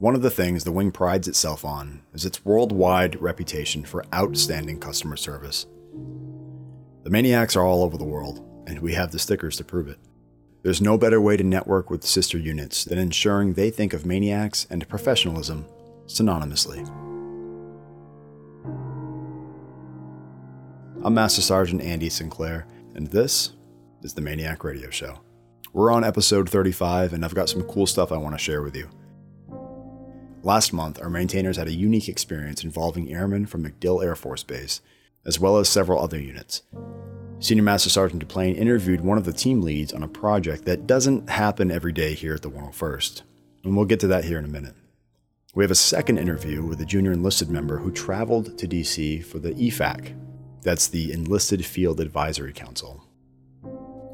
One of the things the Wing prides itself on is its worldwide reputation for outstanding customer service. The Maniacs are all over the world, and we have the stickers to prove it. There's no better way to network with sister units than ensuring they think of Maniacs and professionalism synonymously. I'm Master Sergeant Andy Sinclair, and this is the MAINEiac Radio Show. We're on episode 35, and I've got some cool stuff I want to share with you. Last month, our maintainers had a unique experience involving airmen from MacDill Air Force Base, as well as several other units. Senior Master Sergeant Duplain interviewed one of the team leads on a project that doesn't happen every day here at the 101st, and we'll get to that here in a minute. We have a second interview with a junior enlisted member who traveled to DC for the EFAC, that's the Enlisted Field Advisory Council.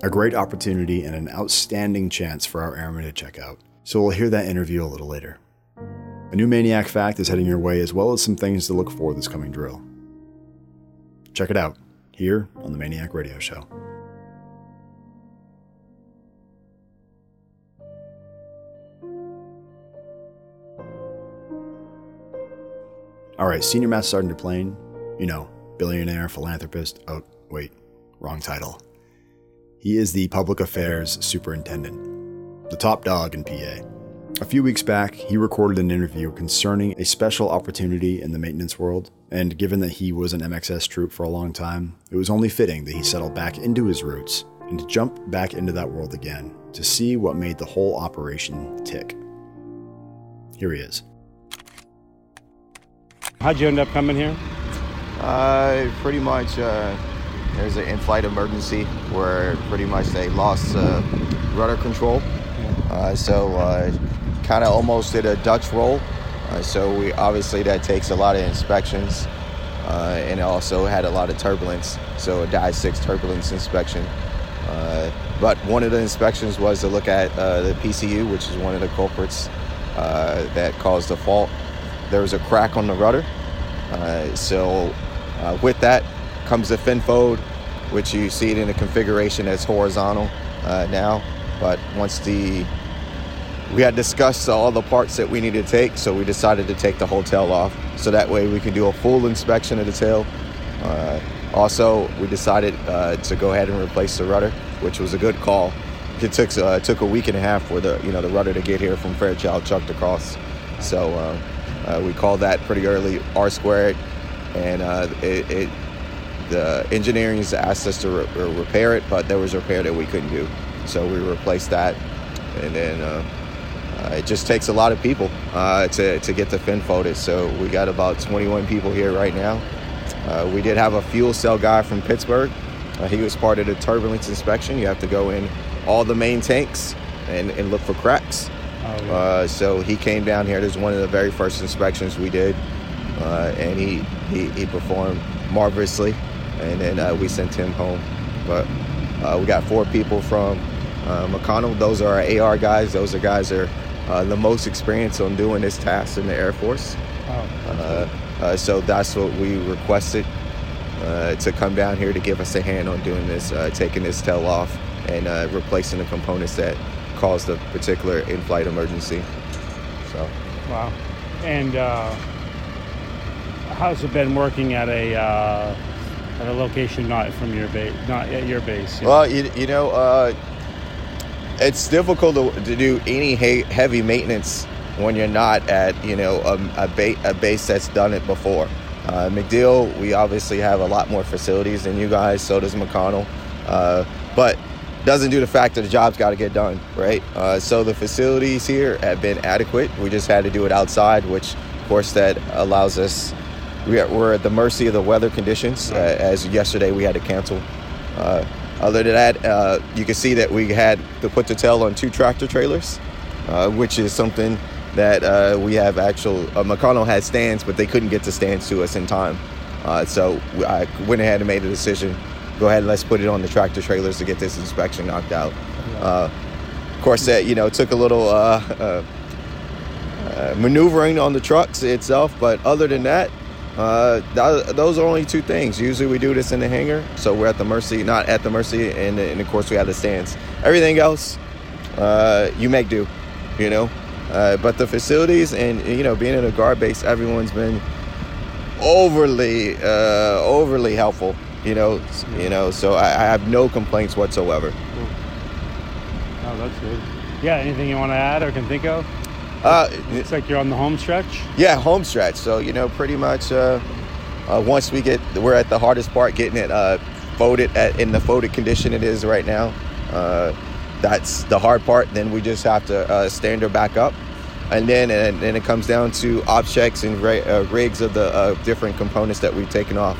A great opportunity and an outstanding chance for our airmen to check out, so we'll hear that interview a little later. New Maniac fact is heading your way, as well as some things to look for this coming drill. Check it out here on the MAINEiac Radio Show. All right, Senior Master Sergeant Duplain, you know, billionaire, philanthropist. Oh, wait, wrong title. He is the Public Affairs Superintendent, the top dog in PA. A few weeks back, he recorded an interview concerning a special opportunity in the maintenance world, and given that he was an MXS troop for a long time, it was only fitting that he settled back into his roots and to jump back into that world again to see what made the whole operation tick. Here he is. How'd you end up coming here? Uh, pretty much, uh, there's an in-flight emergency where pretty much they lost uh, rudder control. Uh, so uh, kind of almost did a Dutch roll. Uh, so we obviously that takes a lot of inspections, uh, and also had a lot of turbulence. So a DIE 6 turbulence inspection. Uh, but one of the inspections was to look at uh, the PCU, which is one of the culprits that caused the fault. There was a crack on the rudder. So with that comes the fin fold, which you see it in the configuration as horizontal now. But once the we had discussed all the parts that we needed to take, so we decided to take the whole tail off. So that way we can do a full inspection of the tail. Uh, also, we decided uh, to go ahead and replace the rudder, which was a good call. It took uh, it took a week and a half for the you know the rudder to get here from Fairchild trucked across. So uh, uh, we called that pretty early R squared, and uh, it, it, the engineering asked us to re- repair it, but there was repair that we couldn't do, so we replaced that, and then it just takes a lot of people uh, to, to get the fin folded. So we got about 21 people here right now. Uh, we did have a fuel cell guy from Pittsburgh. Uh, he was part of the turbulence inspection. You have to go in all the main tanks and, and look for cracks. Oh, yeah. Uh, so he came down here. This is one of the very first inspections we did. Uh, and he, he, he, performed marvelously. And then we sent him home. But we got four people from McConnell. Those are our AR guys. Those are guys that are uh, the most experience on doing this task in the Air Force. Oh, uh, uh, so that's what we requested uh, to come down here to give us a hand on doing this, uh, taking this tail off and uh, replacing the components that caused the particular in-flight emergency. So. Wow. And how's it been working at a at a location not from your base, not at your base? You well, you, you know it's difficult to, to do any he- heavy maintenance when you're not at you know a, a, ba- a base that's done it before. Uh, MacDill, we obviously have a lot more facilities than you guys. So does McConnell, uh, but doesn't do the fact that the job's got to get done, right? Uh, so the facilities here have been adequate. We just had to do it outside, which of course that allows us. We are, we're at the mercy of the weather conditions. Uh, as yesterday, we had to cancel uh, other than that, uh, you can see that we had to put the tail on two tractor trailers, uh, which is something that uh, we have actual. Uh, McConnell had stands, but they couldn't get the stands to us in time. Uh, so I went ahead and made a decision. Go ahead, and let's put it on the tractor trailers to get this inspection knocked out. Uh, of course, that you know took a little maneuvering on the trucks itself, but other than that, uh, th- those are only two things. Usually we do this in the hangar, so we're at the mercy, not at the mercy, and, and of course we have the stands. Everything else, uh, you make do, you know. Uh, but the facilities and you know being in a guard base, everyone's been overly uh, overly helpful. You know, you know. So I, I have no complaints whatsoever. Oh, that's good. Yeah, anything you want to add or can think of? Uh, Looks like you're on the home stretch. Yeah, home stretch. So you know, pretty much uh, uh, once we get, we're at the hardest part, getting it uh, folded at, in the folded condition it is right now. Uh, that's the hard part. Then we just have to uh, stand her back up, and then and then it comes down to objects and uh, rigs of the uh, different components that we've taken off.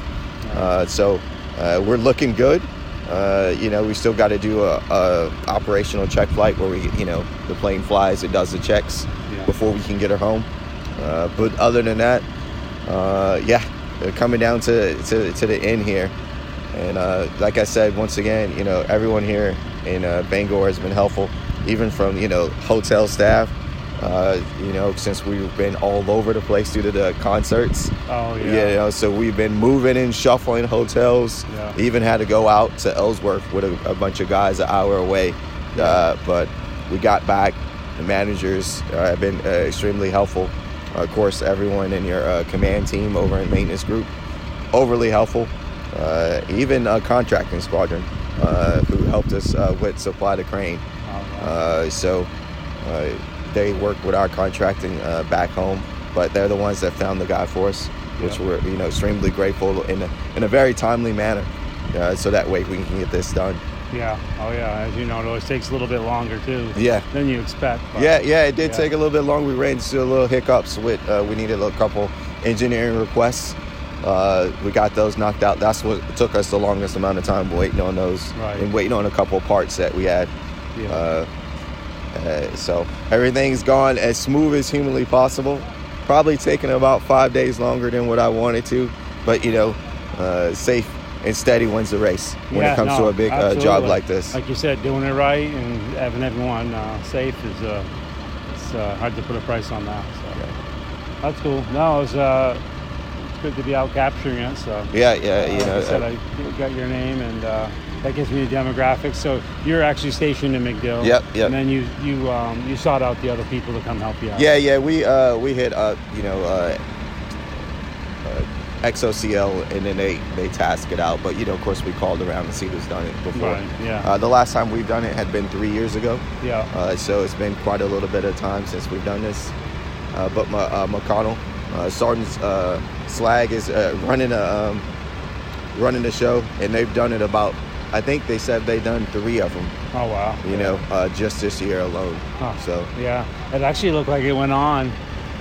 Uh, so uh, we're looking good. Uh, you know, we still got to do a, a operational check flight where we, you know, the plane flies, it does the checks Yeah. before we can get her home. Uh, but other than that, uh, yeah, coming down to, to, to the end here. And uh, like I said, once again, you know, everyone here in uh, Bangor has been helpful, even from, you know, hotel staff, uh, you know, since we've been all over the place due to the concerts. Oh yeah. Yeah, you know, so we've been moving and shuffling hotels. Yeah. Even had to go out to Ellsworth with a, a bunch of guys an hour away. Uh, but we got back. The managers uh, have been uh, extremely helpful. of course, everyone in your uh, command team over in maintenance group, overly helpful. Uh, even a contracting squadron uh, who helped us uh, with supply the crane. Oh, wow. Uh, so uh, they work with our contracting uh, back home, but they're the ones that found the guy for us, which Yeah. we're you know extremely grateful in a, in a very timely manner. Uh, so that way we can get this done. yeah. Oh yeah. As you know, it always takes a little bit longer too. Yeah. Than you expect. Yeah, yeah, it did Yeah. take a little bit longer. We ran into a little hiccups with uh, we needed a couple engineering requests. Uh, we got those knocked out. That's what took us the longest amount of time waiting on those Right. and waiting on a couple parts that we had. Yeah. Uh, uh, so everything's gone as smooth as humanly possible. Probably taking about five days longer than what I wanted to, but you know, uh, safe and steady wins the race when Yeah, it comes no, to a big uh, job like this. Like you said, doing it right and having everyone uh, safe is uh, it's uh, hard to put a price on that. So that's cool. No, it's uh, it's good to be out capturing it. So yeah, yeah, you like know. I said, I got your name and uh, that gives me the demographics. So you're actually stationed in MacDill. Yep, yep. And then you you um, you sought out the other people to come help you out. Yeah, yeah, we uh, we hit uh, you know uh, uh, XOCL and then they they task it out. But you know, of course, we called around to see who's done it before. Right. Yeah. Uh, the last time we've done it had been three years ago, yeah. uh, so it's been quite a little bit of time since we've done this. Uh, but my, uh, McConnell, uh, Sergeant uh, Slag is uh, running a um, running the show, and they've done it about. I think they said they've done three of them. Oh wow. You know, uh, just this year alone. Huh. So. Yeah. It actually looked like it went on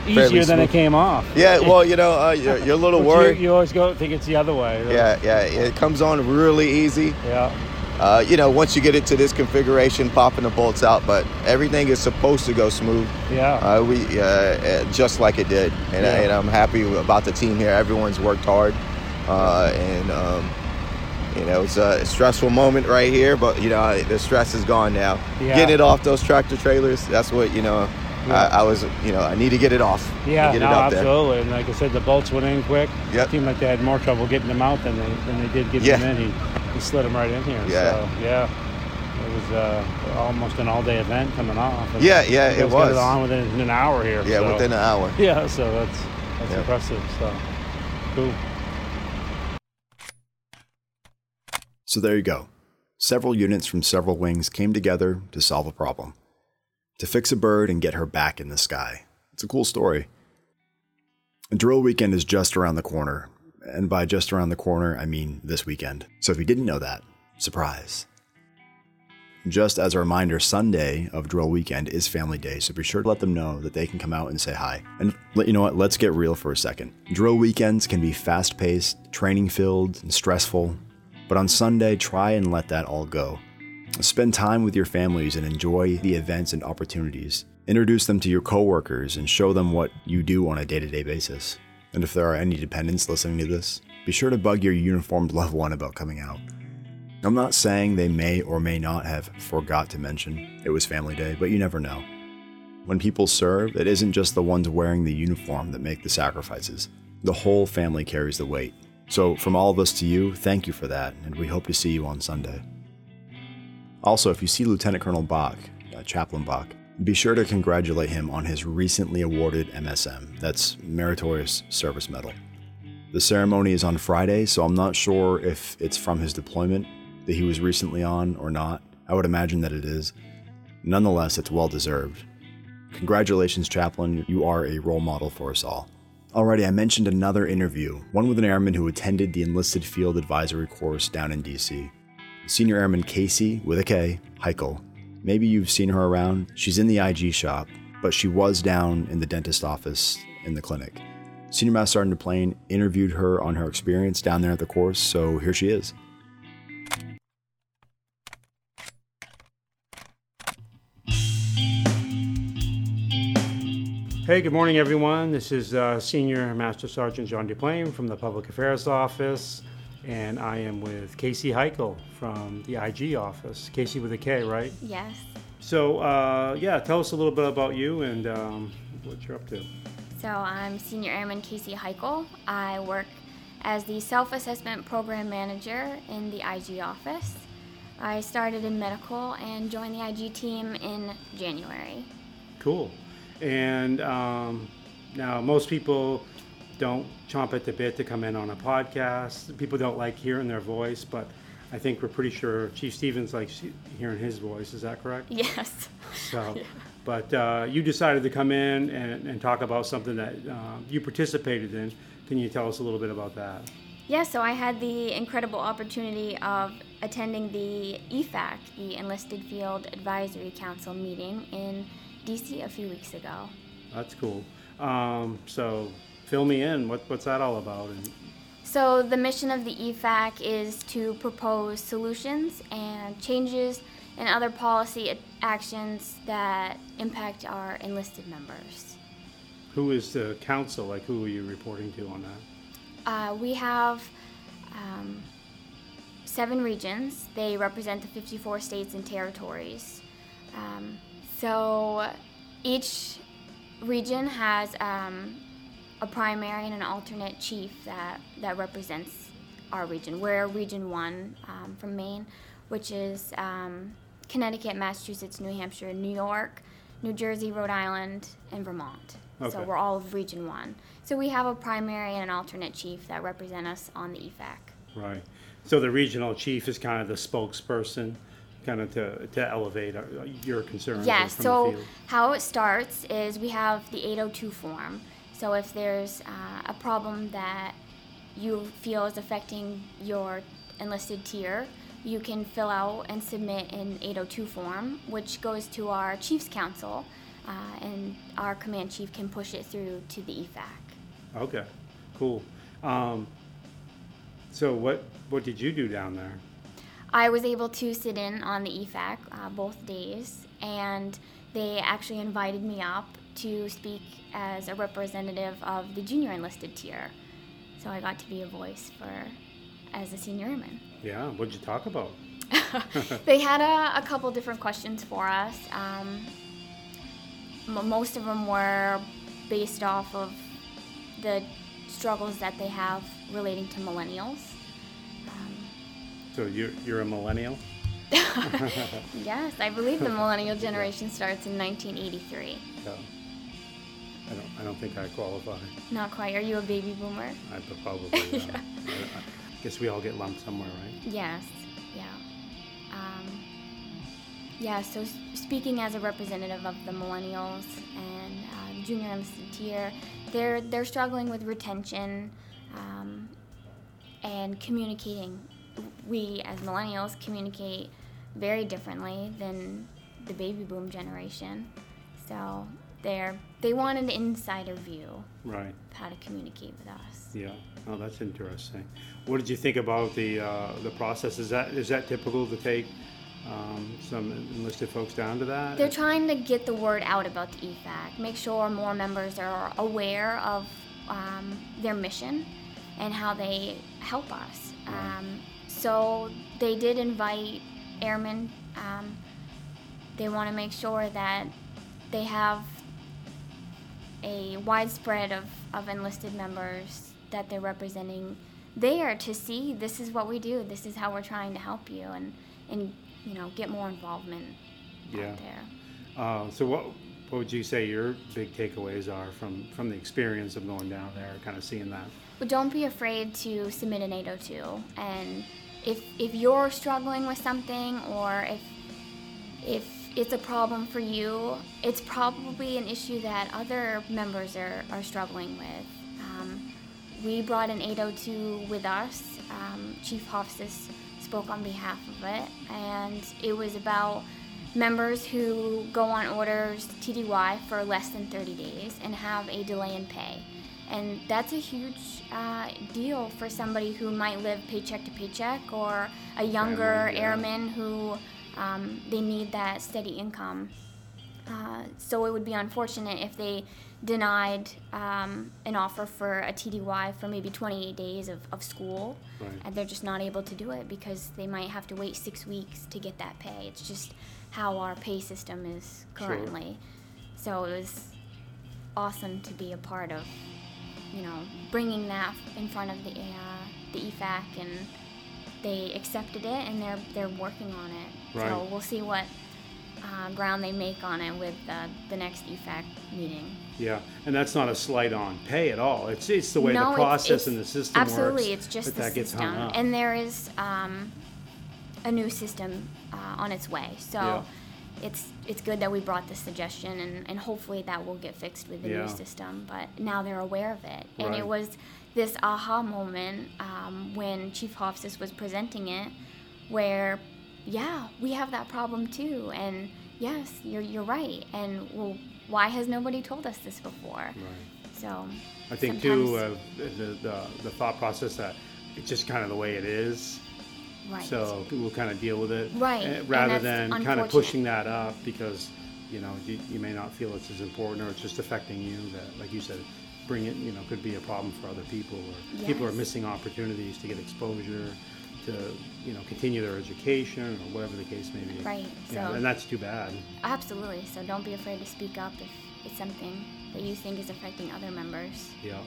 easier than it came off. Yeah, well, you know, uh, you're, you're a little But you- worried. You, always go think it's the other way. Yeah, yeah, it comes on really easy. Yeah. Uh, you know, once you get it to this configuration, popping the bolts out, but everything is supposed to go smooth. Yeah. Uh, we uh, uh, just like it did, and, Yeah. and I'm happy about the team here. Everyone's worked hard, uh, and um, you know, it's a stressful moment right here, but you know, the stress is gone now. Yeah. Getting it off those tractor trailers, that's what you know. Yeah. I, I was, you know, I need to get it off. yeah. get no, it up there. absolutely. And like I said, the bolts went in quick. Yep. It seemed like they had more trouble getting them out than they than they did getting Yeah. them in. He, he slid them right in here. Yeah. So yeah. It was uh, almost an all-day event coming off. And Yeah, yeah, it guys got was. on within an hour here. Yeah, so- within an hour. Yeah, so that's that's Yeah. impressive. So cool. So there you go. Several units from several wings came together to solve a problem. To fix a bird and get her back in the sky. It's a cool story. Drill weekend is just around the corner. And by just around the corner, I mean this weekend. So if you didn't know that, surprise. Just as a reminder, Sunday of drill weekend is family day, so be sure to let them know that they can come out and say hi. And let you know what, let's get real for a second. Drill weekends can be fast paced, training filled, and stressful, but on Sunday, try and let that all go. Spend time with your families and enjoy the events and opportunities. Introduce them to your coworkers and show them what you do on a day to day basis. And if there are any dependents listening to this, be sure to bug your uniformed loved one about coming out. I'm not saying they may or may not have forgot to mention it was family day, but you never know. When people serve, it isn't just the ones wearing the uniform that make the sacrifices. The whole family carries the weight. So, from all of us to you, thank you for that, and we hope to see you on Sunday. Also, if you see Lieutenant Colonel Bach, uh, Chaplain Bach, Be sure to congratulate him on his recently awarded MSM, that's Meritorious Service Medal. The ceremony is on Friday, so I'm not sure if it's from his deployment that he was recently on or not. I would imagine that it is. Nonetheless, it's well deserved. Congratulations, Chaplain. You are a role model for us all. Already, I mentioned another interview, one with an airman who attended the enlisted field advisory course down in DC. Senior Airman Casey, with a K, Heichel. Maybe you've seen her around. She's in the IG shop, but she was down in the dentist office in the clinic. Senior Master Sergeant Duplain interviewed her on her experience down there at the course, so here she is. Hey, good morning, everyone. This is uh, Senior Master Sergeant John Duplain from the Public Affairs Office, and I am with Casey Heichel from the IG office. Casey with a K, right? Yes. So, uh, yeah, tell us a little bit about you and um, what you're up to. So I'm Senior Airman Casey Heichel. I work as the Self Assessment Program Manager in the IG office. I started in medical and joined the IG team in January. Cool. And um, now, most people don't chomp at the bit to come in on a podcast. People don't like hearing their voice, but I think we're pretty sure Chief Stevens likes hearing his voice. Is that correct? Yes. So, yeah. but uh, you decided to come in and, and talk about something that uh, you participated in. Can you tell us a little bit about that? Yeah, so I had the incredible opportunity of attending the EFAC, the Enlisted Field Advisory Council meeting in DC a few weeks ago. That's cool. Um, so fill me in. What, what's that all about? And so the mission of the EFAC is to propose solutions and changes and other policy actions that impact our enlisted members. Who is the council? Like, who are you reporting to on that? Uh, we have um, seven regions. They represent the 54 states and territories. Um, so each region has um, a primary and an alternate chief that, that represents our region. We're Region 1 um, from Maine, which is um, Connecticut, Massachusetts, New Hampshire, New York, New Jersey, Rhode Island, and Vermont. Okay. So we're all of Region 1. So we have a primary and an alternate chief that represent us on the EFAC. Right. So the regional chief is kind of the spokesperson kind of to, to elevate your concerns. Yeah, so how it starts is we have the 802 form. So if there's uh, a problem that you feel is affecting your enlisted tier, you can fill out and submit an 802 form, which goes to our Chiefs Council, uh, and our command chief can push it through to the EFAC. Okay, cool. Um, so what what did you do down there? I was able to sit in on the EFAC uh, both days, and they actually invited me up to speak as a representative of the junior enlisted tier. So I got to be a voice for as a senior airman. Yeah, what'd you talk about? they had a, a, couple different questions for us. Um, m- most of them were based off of the struggles that they have relating to millennials. So you're, you're a millennial? yes, I believe the millennial generation starts in 1983. So, I don't, I don't think I qualify. Not quite. Are you a baby boomer? I probably. yeah. I, I guess we all get lumped somewhere, right? Yes. Yeah. Um, yeah. So speaking as a representative of the millennials and uh, junior enlisted tier, they're they're struggling with retention um, and communicating we as millennials communicate very differently than the baby boom generation. So they're they want an insider view right of how to communicate with us. Yeah. Oh, that's interesting. What did you think about the uh, the process? Is that is that typical to take um, some enlisted folks down to that? They're trying to get the word out about the EFAC, make sure more members are aware of um, their mission and how they help us. Right. Um, so they did invite airmen. Um, they want to make sure that they have a widespread of, of enlisted members that they're representing there to see this is what we do, this is how we're trying to help you, and, and you know, get more involvement yeah. out there. Uh, so what what would you say your big takeaways are from from the experience of going down there, kind of seeing that? Well, don't be afraid to submit an 802. And if if you're struggling with something, or if if it's a problem for you, it's probably an issue that other members are, are struggling with. Um, we brought an 802 with us. Um, Chief Hofstas spoke on behalf of it, and it was about members who go on orders TDY for less than 30 days and have a delay in pay. And that's a huge uh, deal for somebody who might live paycheck to paycheck or a younger yeah. airman who um, they need that steady income. Uh, so it would be unfortunate if they denied um, an offer for a TDY for maybe 28 days of, of school, Right. and they're just not able to do it because they might have to wait six weeks to get that pay. It's just how our pay system is Sure. currently. So it was awesome to be a part of, you know, bringing that in front of the uh, the EFAC, and they accepted it, and they're they're working on it. Right. So we'll see what uh, ground they make on it with uh, the next EFAC meeting. Yeah, and that's not a slight on pay at all. It's it's the way no, the process and the system absolutely, works. it's just that the that gets system, hung up. and there is um, a new system uh, on its way. So. Yeah. It's, it's good that we brought this suggestion and, and hopefully that will get fixed with the Yeah. new system but now they're aware of it and Right. it was this aha moment um, when chief hofstas was presenting it where yeah we have that problem too and yes you're, you're right and well why has nobody told us this before right. so I think too uh, the, the the thought process that it's just kind of the way it is. Right So we'll kind of deal with it, Right, eh, rather than kind of pushing that up because you know you, you may not feel it's as important or it's just affecting you. That, like you said, bring it. You know, could be a problem for other people or people are missing opportunities to get exposure, to you know continue their education or whatever the case may be. Right, Yeah, so- and that's too bad. Absolutely. So don't be afraid to speak up if it's something that you think is affecting other members. Yeah.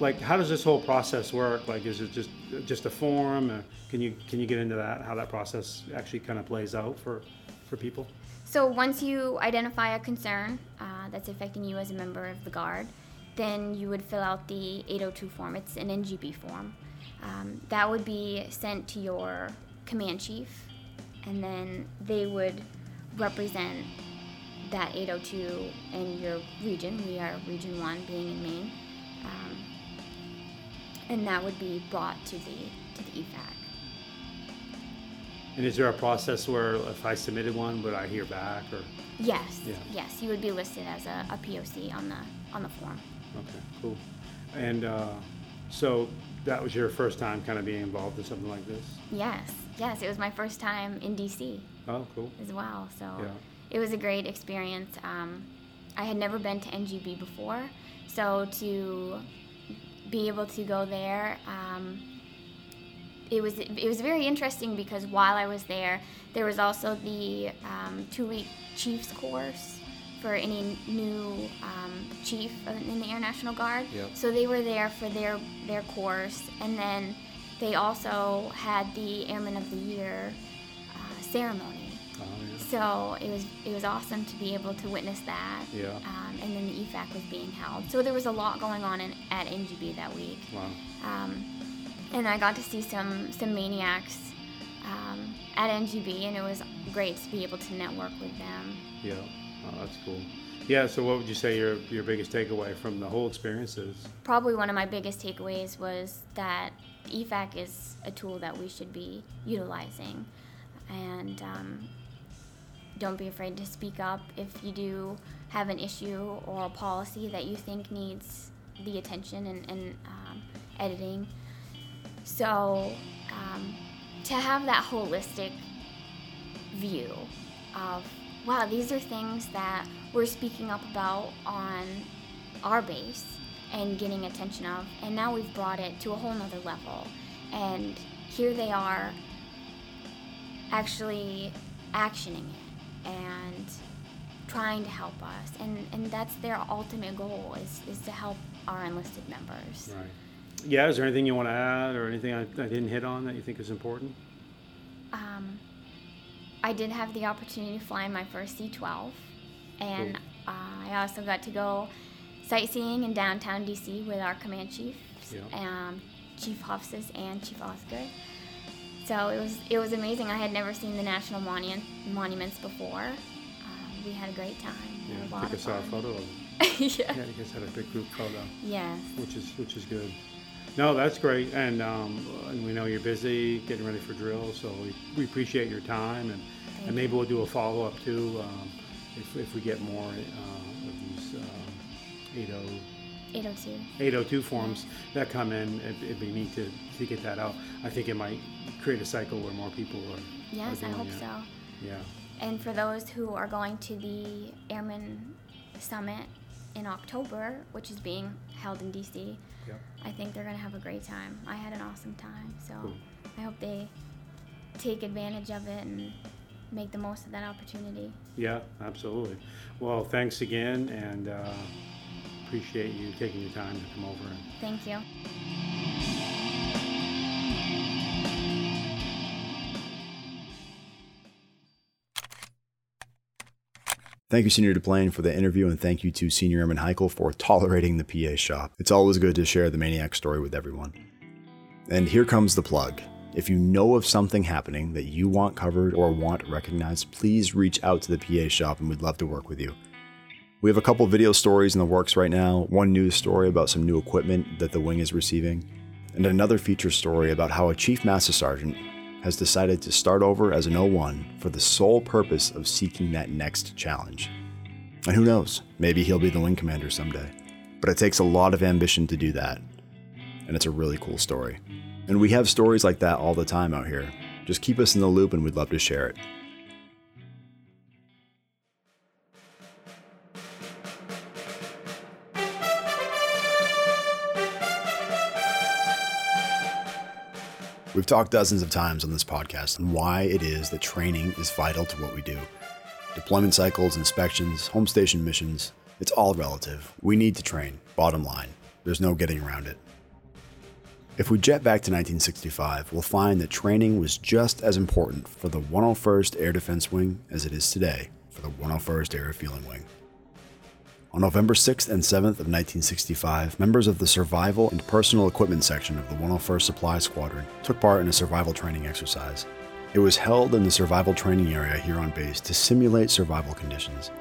Like, how does this whole process work? Like, is it just just a form? Or can you can you get into that? How that process actually kind of plays out for for people? So once you identify a concern uh, that's affecting you as a member of the Guard, then you would fill out the 802 form. It's an NGB form. Um, that would be sent to your command chief, and then they would represent that 802 in your region. We are Region 1, being in Maine. And that would be brought to the to the EFAC. And is there a process where if I submitted one, would I hear back or? Yes, Yeah. yes, you would be listed as a, a POC on the on the form. Okay, cool. And uh, so that was your first time kind of being involved in something like this? Yes, yes, it was my first time in DC Oh, cool. as well, so Yeah. it was a great experience. Um, I had never been to NGB before, so to be able to go there, um, it was it was very interesting because while I was there, there was also the um, two week Chiefs course for any new um, chief in the Air National Guard. Yep. So they were there for their their course, and then they also had the Airman of the Year uh, ceremony. So it was it was awesome to be able to witness that. Yeah. Um, and then the EFAC was being held. So there was a lot going on in, at NGB that week. Wow. Um, and I got to see some some maniacs um, at NGB, and it was great to be able to network with them. Yeah. Oh, that's cool. Yeah. So, what would you say your your biggest takeaway from the whole experience is? Probably one of my biggest takeaways was that EFAC is a tool that we should be utilizing, and um, don't be afraid to speak up if you do have an issue or a policy that you think needs the attention and, and um, editing. So, um, to have that holistic view of, wow, these are things that we're speaking up about on our base and getting attention of, and now we've brought it to a whole nother level. And here they are actually actioning it and trying to help us. And, and that's their ultimate goal is, is to help our enlisted members. Right. Yeah. Is there anything you want to add or anything I, I didn't hit on that you think is important? Um, I did have the opportunity to fly in my first C 12, And uh, I also got to go sightseeing in downtown DC with our command chiefs, Yeah. um, Chief Hofstas and Chief Oscar. So it was it was amazing. I had never seen the national monument monuments before. Um, we had a great time. We had a Yeah, lot think I saw a photo of them. yeah. Yeah, you guys had a big group photo, Yes. which is which is good. No, that's great, and um, and we know you're busy getting ready for drills, so we, we appreciate your time, and, and maybe we'll do a follow up too um, if, if we get more uh, of these um, 80 802. 802 forms that come in. It, it'd be neat to, to get that out. I think it might create a cycle where more people are. Yes, are I hope it. so. Yeah. And for those who are going to the Airman Summit in October, which is being held in DC. I think they're going to have a great time. I had an awesome time, so Cool. I hope they take advantage of it and make the most of that opportunity. Yeah, absolutely. Well, thanks again, and uh, appreciate you taking the time to come over. And Thank you. Thank you, Senior Duplain, for the interview, and thank you to Senior Airman Heichel for tolerating the PA shop. It's always good to share the Maniac story with everyone. And here comes the plug. If you know of something happening that you want covered or want recognized, please reach out to the PA shop and we'd love to work with you. We have a couple video stories in the works right now, one news story about some new equipment that the wing is receiving, and another feature story about how a Chief Master Sergeant has decided to start over as an 01 for the sole purpose of seeking that next challenge. And who knows, maybe he'll be the wing commander someday. But it takes a lot of ambition to do that, and it's a really cool story. And we have stories like that all the time out here. Just keep us in the loop and we'd love to share it. We've talked dozens of times on this podcast on why it is that training is vital to what we do. Deployment cycles, inspections, home station missions, it's all relative. We need to train, bottom line. There's no getting around it. If we jet back to 1965, we'll find that training was just as important for the 101st Air Defense Wing as it is today for the 101st Air Refueling Wing. On November 6th and 7th of 1965, members of the Survival and Personal Equipment section of the 101st Supply Squadron took part in a survival training exercise. It was held in the survival training area here on base to simulate survival conditions.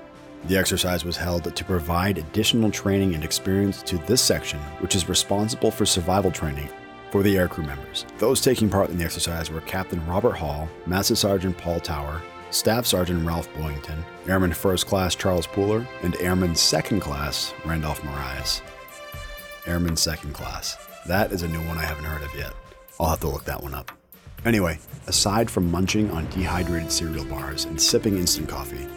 The exercise was held to provide additional training and experience to this section, which is responsible for survival training for the aircrew members. Those taking part in the exercise were Captain Robert Hall, Master Sergeant Paul Tower, Staff Sergeant Ralph Boyington, Airman First Class Charles Pooler, and Airman Second Class Randolph Marias. Airman Second Class. That is a new one I haven't heard of yet. I'll have to look that one up. Anyway, aside from munching on dehydrated cereal bars and sipping instant coffee,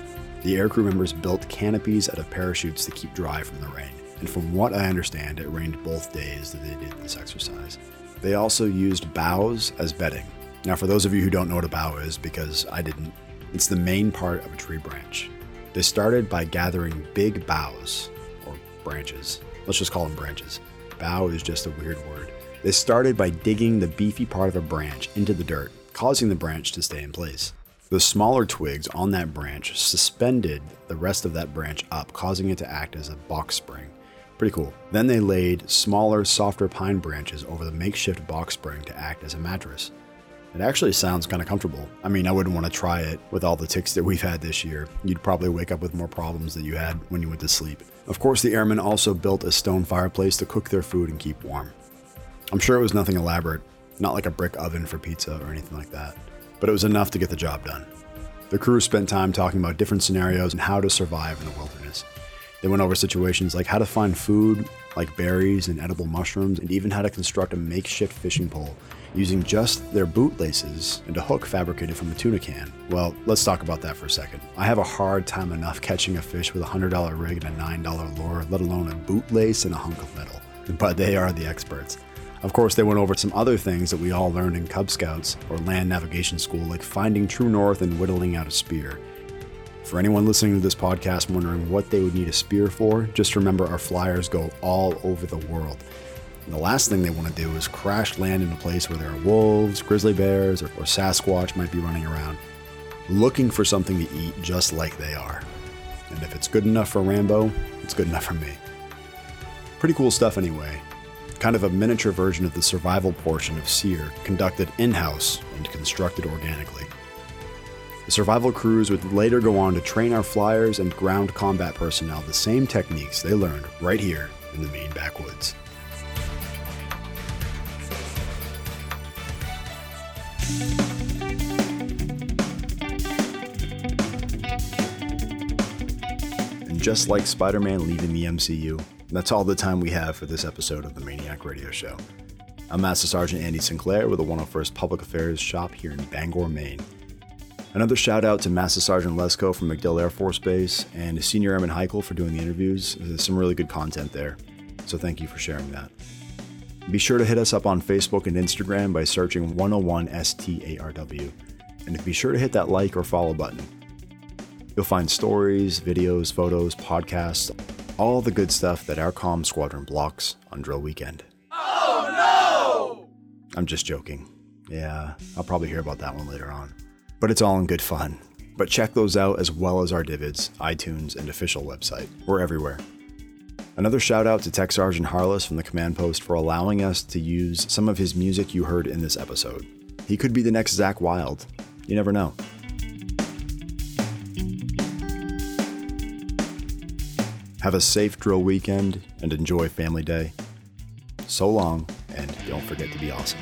the aircrew members built canopies out of parachutes to keep dry from the rain. And from what I understand, it rained both days that they did this exercise. They also used boughs as bedding. Now, for those of you who don't know what a bough is, because I didn't, it's the main part of a tree branch. They started by gathering big boughs, or branches. Let's just call them branches. Bough is just a weird word. They started by digging the beefy part of a branch into the dirt, causing the branch to stay in place. The smaller twigs on that branch suspended the rest of that branch up, causing it to act as a box spring. Pretty cool. Then they laid smaller, softer pine branches over the makeshift box spring to act as a mattress. It actually sounds kind of comfortable. I mean, I wouldn't want to try it with all the ticks that we've had this year. You'd probably wake up with more problems than you had when you went to sleep. Of course, the airmen also built a stone fireplace to cook their food and keep warm. I'm sure it was nothing elaborate, not like a brick oven for pizza or anything like that, but it was enough to get the job done. The crew spent time talking about different scenarios and how to survive in the wilderness. They went over situations like how to find food, like berries and edible mushrooms, and even how to construct a makeshift fishing pole using just their bootlaces and a hook fabricated from a tuna can. Well, let's talk about that for a second. I have a hard time enough catching a fish with a $100 rig and a $9 lure, let alone a bootlace and a hunk of metal. But they are the experts. Of course, they went over some other things that we all learned in Cub Scouts or land navigation school, like finding true north and whittling out a spear. For anyone listening to this podcast wondering what they would need a spear for, just remember our flyers go all over the world. And the last thing they want to do is crash land in a place where there are wolves, grizzly bears, or, or Sasquatch might be running around, looking for something to eat just like they are. and if it's good enough for Rambo, it's good enough for me. Pretty cool stuff anyway. Kind of a miniature version of the survival portion of SERE, conducted in house and constructed organically. The survival crews would later go on to train our flyers and ground combat personnel the same techniques they learned right here in the Maine backwoods. And just like Spider Man leaving the MCU, that's all the time we have for this episode of the MAINEiac Radio Show. I'm Master Sergeant Andy Sinclair with the 101st Public Affairs shop here in Bangor, Maine. Another shout out to Master Sergeant Lesko from MacDill Air Force Base and Senior Airman Heichel for doing the interviews. There's some really good content there, so thank you for sharing that. Be sure to hit us up on Facebook and Instagram by searching 101STARW, and be sure to hit that like or follow button. You'll find stories, videos, photos, podcasts, all the good stuff that our comm squadron blocks on drill weekend. Oh no! I'm just joking. Yeah, I'll probably hear about that one later on but it's all in good fun. But check those out as well as our DVIDS, iTunes, and official website. We're everywhere. Another shout out to Tech Sergeant Harless from the command post for allowing us to use some of his music you heard in this episode. He could be the next Zakk Wylde. You never know. Have a safe drill weekend and enjoy Family Day. So long, and don't forget to be awesome.